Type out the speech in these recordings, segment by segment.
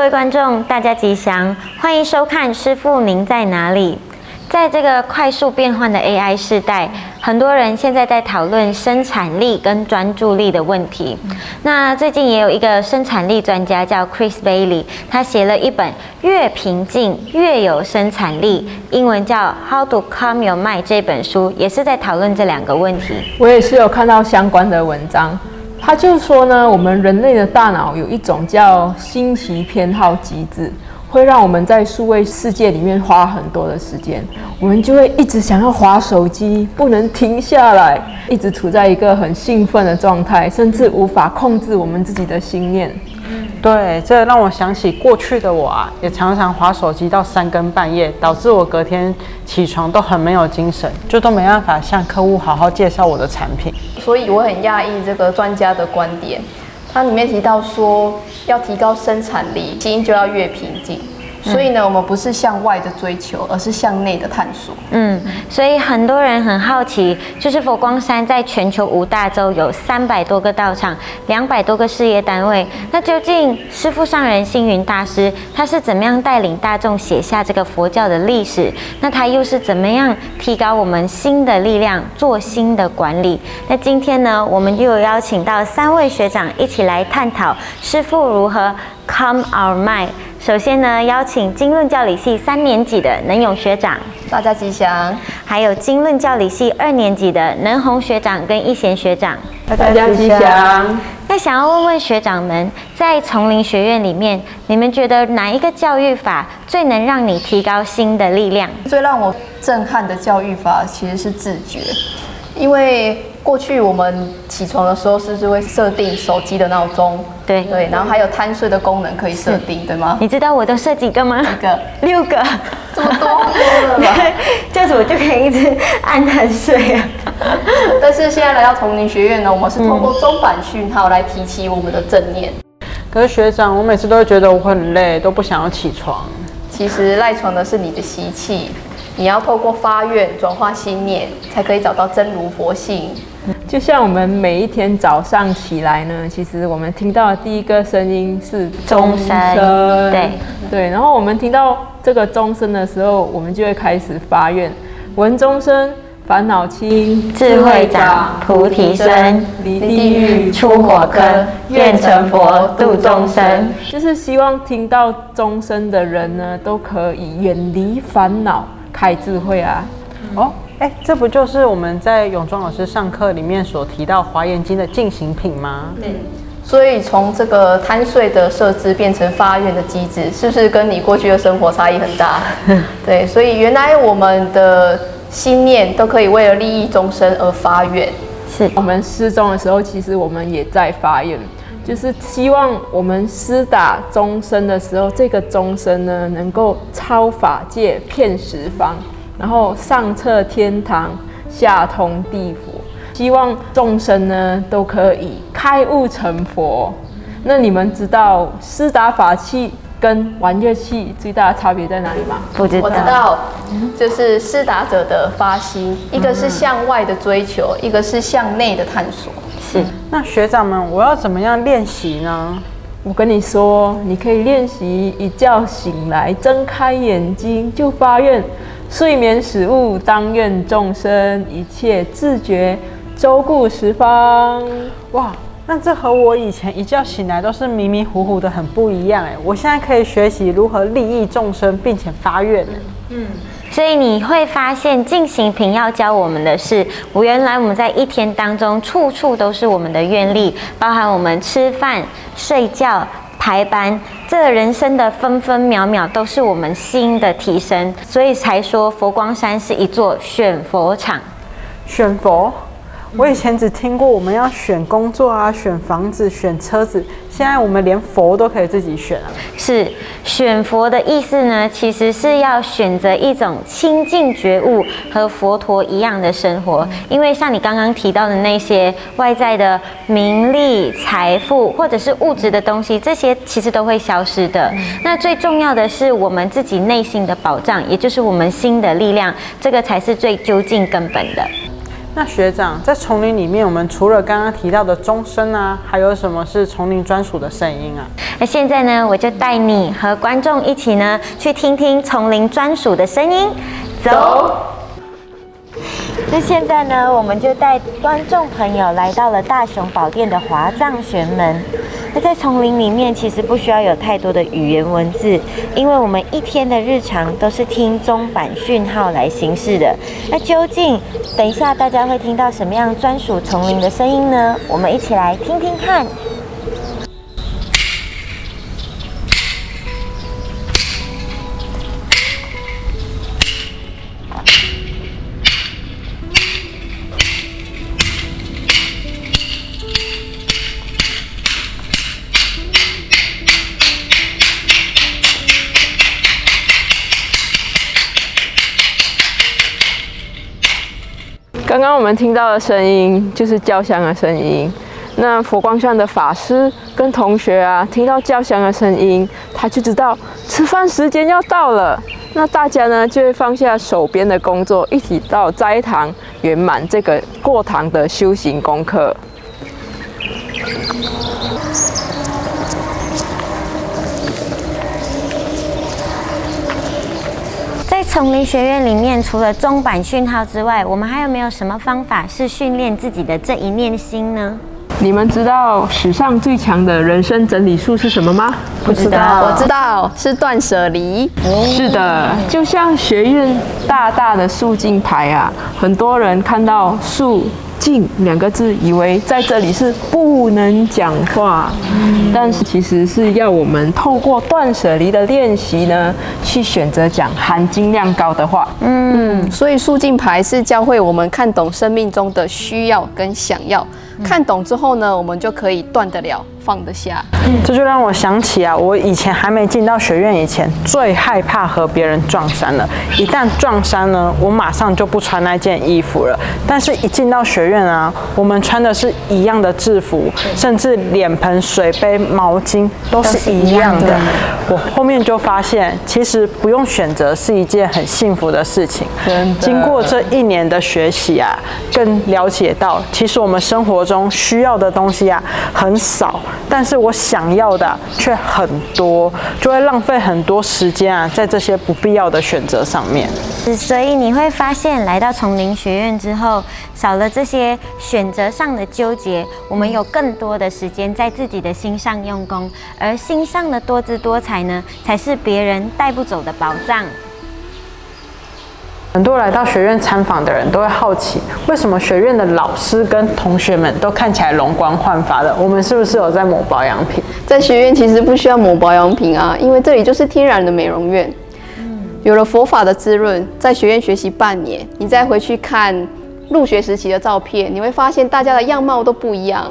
各位观众，大家吉祥，欢迎收看《师傅您在哪里》。在这个快速变换的 AI 时代，很多人现在在讨论生产力跟专注力的问题。那最近也有一个生产力专家叫 Chris Bailey，他写了一本《越平静越有生产力》，英文叫《How to Calm Your Mind》这本书，也是在讨论这两个问题。我也是有看到相关的文章，他就说呢，我们人类的大脑有一种叫新奇偏好机制。会让我们在数位世界里面花很多的时间，我们就会一直想要划手机，不能停下来，一直处在一个很兴奋的状态，甚至无法控制我们自己的心念。对，这让我想起过去的我啊，也常常划手机到三更半夜，导致我隔天起床都很没有精神，就都没办法向客户好好介绍我的产品。所以我很讶异这个专家的观点。它里面提到说，要提高生产力，心就要越平静。所以呢，我们不是向外的追求，而是向内的探索。嗯，所以很多人很好奇，就是佛光山在全球五大洲有三百多个道场，两百多个事业单位。那究竟师父上人星云大师他是怎么样带领大众写下这个佛教的历史？那他又是怎么样提高我们新的力量，做新的管理？那今天呢，我们又有邀请到三位学长一起来探讨师父如何 come our mind。首先呢，邀请经论教理系三年级的能勇学长，大家吉祥；还有经论教理系二年级的能宏学长跟一贤学长，大家吉祥。那想要问问学长们，在丛林学院里面，你们觉得哪一个教育法最能让你提高心的力量？最让我震撼的教育法其实是自觉，因为。过去我们起床的时候是不是会设定手机的闹钟？对对，然后还有贪睡的功能可以设定，对吗？你知道我都设几个吗？几个？六个，这么多多了 吧？这样子我就可以一直按贪睡啊。但是现在来到丛林学院呢，我们是通过中版讯号来提起我们的正念。可是学长，我每次都会觉得我很累，都不想要起床。其实赖床的是你的习气，你要透过发愿转化心念，才可以找到真如佛性。就像我们每一天早上起来呢，其实我们听到的第一个声音是钟声，对对。然后我们听到这个钟声的时候，我们就会开始发愿：闻钟声，烦恼轻，智慧长，菩提生，离地狱出火坑，愿成佛度众生。就是希望听到钟声的人呢，都可以远离烦恼，开智慧啊！哦。哎，这不就是我们在永庄老师上课里面所提到《华严经》的进行品吗？对。所以从这个贪睡的设置变成发愿的机制，是不是跟你过去的生活差异很大？对。所以原来我们的心念都可以为了利益众生而发愿。是。我们失踪的时候，其实我们也在发愿，就是希望我们施打终身的时候，这个终身呢，能够超法界，遍十方。然后上测天堂，下通地府，希望众生呢都可以开悟成佛。那你们知道施打法器跟玩乐器最大的差别在哪里吗？不知道。我知道，就是施打者的发心，一个是向外的追求，一个是向内的探索。是。那学长们，我要怎么样练习呢？我跟你说，你可以练习一觉醒来，睁开眼睛就发愿。睡眠食物，当愿众生一切自觉，周顾十方。哇，那这和我以前一觉醒来都是迷迷糊糊的很不一样哎！我现在可以学习如何利益众生，并且发愿嗯，所以你会发现进行品要教我们的是，原来我们在一天当中处处都是我们的愿力，包含我们吃饭、睡觉。排班，这人生的分分秒秒都是我们心的提升，所以才说佛光山是一座选佛场。选佛，我以前只听过我们要选工作啊，选房子，选车子。现在我们连佛都可以自己选了。是选佛的意思呢？其实是要选择一种清净觉悟和佛陀一样的生活。因为像你刚刚提到的那些外在的名利、财富或者是物质的东西，这些其实都会消失的。那最重要的是我们自己内心的保障，也就是我们心的力量，这个才是最究竟根本的。那学长在丛林里面，我们除了刚刚提到的钟声啊，还有什么是丛林专属的声音啊？那现在呢，我就带你和观众一起呢，去听听丛林专属的声音。走。那现在呢，我们就带观众朋友来到了大雄宝殿的华藏玄门。那在丛林里面，其实不需要有太多的语言文字，因为我们一天的日常都是听钟板讯号来行事的。那究竟等一下大家会听到什么样专属丛林的声音呢？我们一起来听听看。刚刚我们听到的声音就是叫香的声音。那佛光山的法师跟同学啊，听到叫香的声音，他就知道吃饭时间要到了。那大家呢就会放下手边的工作，一起到斋堂圆满这个过堂的修行功课。丛林学院里面，除了钟板讯号之外，我们还有没有什么方法是训练自己的这一念心呢？你们知道史上最强的人生整理术是什么吗？不知道，我知道是断舍离。是的，就像学院大大的肃静牌啊，很多人看到肃静两个字，以为在这里是不能讲话，但是其实是要我们透过断舍离的练习呢，去选择讲含金量高的话。嗯，所以肃静牌是教会我们看懂生命中的需要跟想要。看懂之后呢，我们就可以断得了，放得下。这就让我想起啊，我以前还没进到学院以前，最害怕和别人撞衫了。一旦撞衫呢，我马上就不穿那件衣服了。但是，一进到学院啊，我们穿的是一样的制服，甚至脸盆、水杯、毛巾都是一样的。我后面就发现，其实不用选择是一件很幸福的事情。经过这一年的学习啊，更了解到，其实我们生活中需要的东西啊很少，但是我想要的却很多，就会浪费很多时间啊在这些不必要的选择上面。所以你会发现，来到丛林学院之后，少了这些选择上的纠结，我们有更多的时间在自己的心上用功，而心上的多姿多彩呢，才是别人带不走的宝藏。很多来到学院参访的人都会好奇，为什么学院的老师跟同学们都看起来容光焕发的？我们是不是有在抹保养品？在学院其实不需要抹保养品啊，因为这里就是天然的美容院。有了佛法的滋润，在学院学习半年，你再回去看入学时期的照片，你会发现大家的样貌都不一样。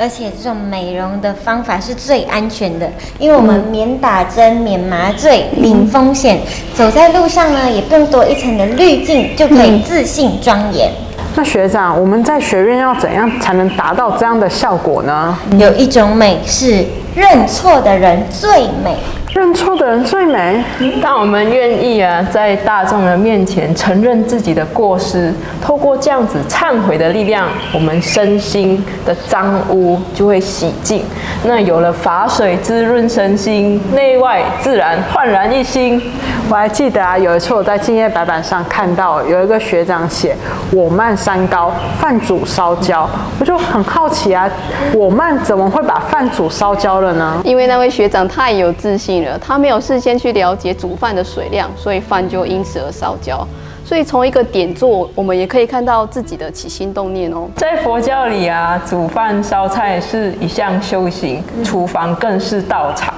而且这种美容的方法是最安全的，因为我们免打针、免麻醉、零风险，走在路上呢也不用多一层的滤镜，就可以自信庄严。那学长，我们在学院要怎样才能达到这样的效果呢？有一种美是认错的人最美。认错的人最美。当我们愿意啊，在大众的面前承认自己的过失，透过这样子忏悔的力量，我们身心的脏污就会洗净。那有了法水滋润身心，内外自然焕然一新。我还记得啊，有一次我在敬业白板上看到有一个学长写“我慢三高，饭煮烧焦”，我就很好奇啊，我慢怎么会把饭煮烧焦了呢？因为那位学长太有自信了，他没有事先去了解煮饭的水量，所以饭就因此而烧焦。所以从一个点做，我们也可以看到自己的起心动念哦。在佛教里啊，煮饭烧菜是一项修行，厨房更是道场。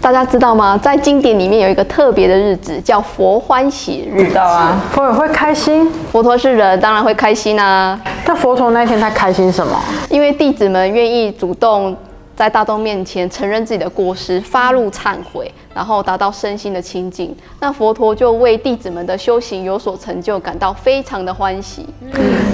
大家知道吗？在经典里面有一个特别的日子，叫佛欢喜日。知道啊，佛也会开心。佛陀是人，当然会开心啊。那佛陀那天他开心什么？因为弟子们愿意主动在大众面前承认自己的过失，发怒忏悔，然后达到身心的清净。那佛陀就为弟子们的修行有所成就，感到非常的欢喜。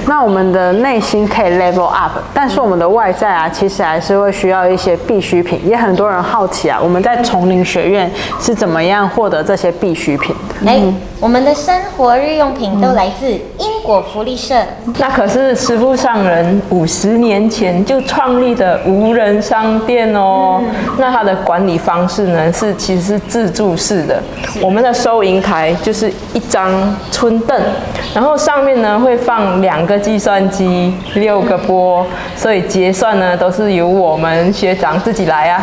那我们的内心可以 level up，但是我们的外在啊，其实还是会需要一些必需品。也很多人好奇啊，我们在丛林学院是怎么样获得这些必需品的？哎，我们的生活日用品都来自因果福利社。那可是师傅上人五十年前就创立的无人商店哦。那它的管理方式呢，是其实是自助式的。我们的收银台就是一张春凳，然后上面呢会放两个计算机、六个波，所以结算呢都是由我们学长自己来啊。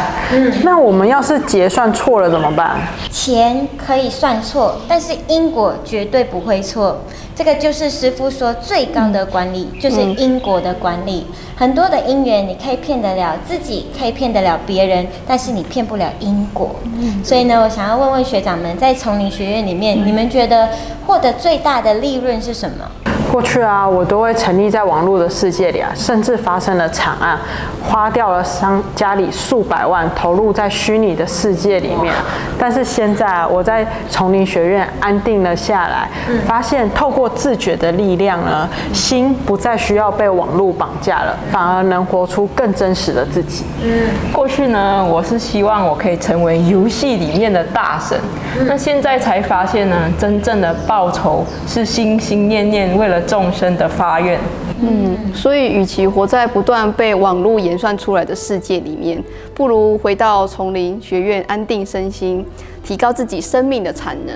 那我们要是结算错了怎么办？钱可以算错，但是因果绝对不会错。这个就是师傅说最高的管理，就是因果的管理。很多的因缘，你可以骗得了自己，可以骗得了别人，但是你骗不了因果。所以呢，我想要问问学长们，在丛林学院里面，你们觉得获得最大的利润是什么？过去啊，我都会沉溺在网络的世界里啊，甚至发生了惨案，花掉了商家里数百万，投入在虚拟的世界里面。但是现在啊，我在丛林学院安定了下来，发现透过自觉的力量呢，心不再需要被网络绑架了，反而能活出更真实的自己。嗯过去呢，我是希望我可以成为游戏里面的大神，那现在才发现呢，真正的报酬是心心念念为了众生的发愿。嗯，所以与其活在不断被网络演算出来的世界里面，不如回到丛林学院安定身心，提高自己生命的产能。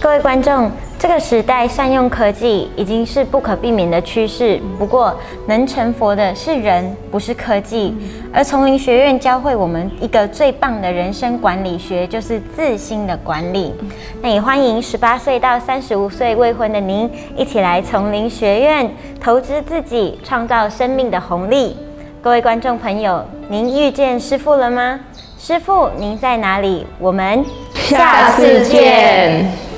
各位观众，这个时代善用科技已经是不可避免的趋势。不过，能成佛的是人，不是科技。而丛林学院教会我们一个最棒的人生管理学，就是自心的管理。那也欢迎十八岁到三十五岁未婚的您，一起来丛林学院投资自己，创造生命的红利。各位观众朋友，您遇见师傅了吗？师傅，您在哪里？我们下次见。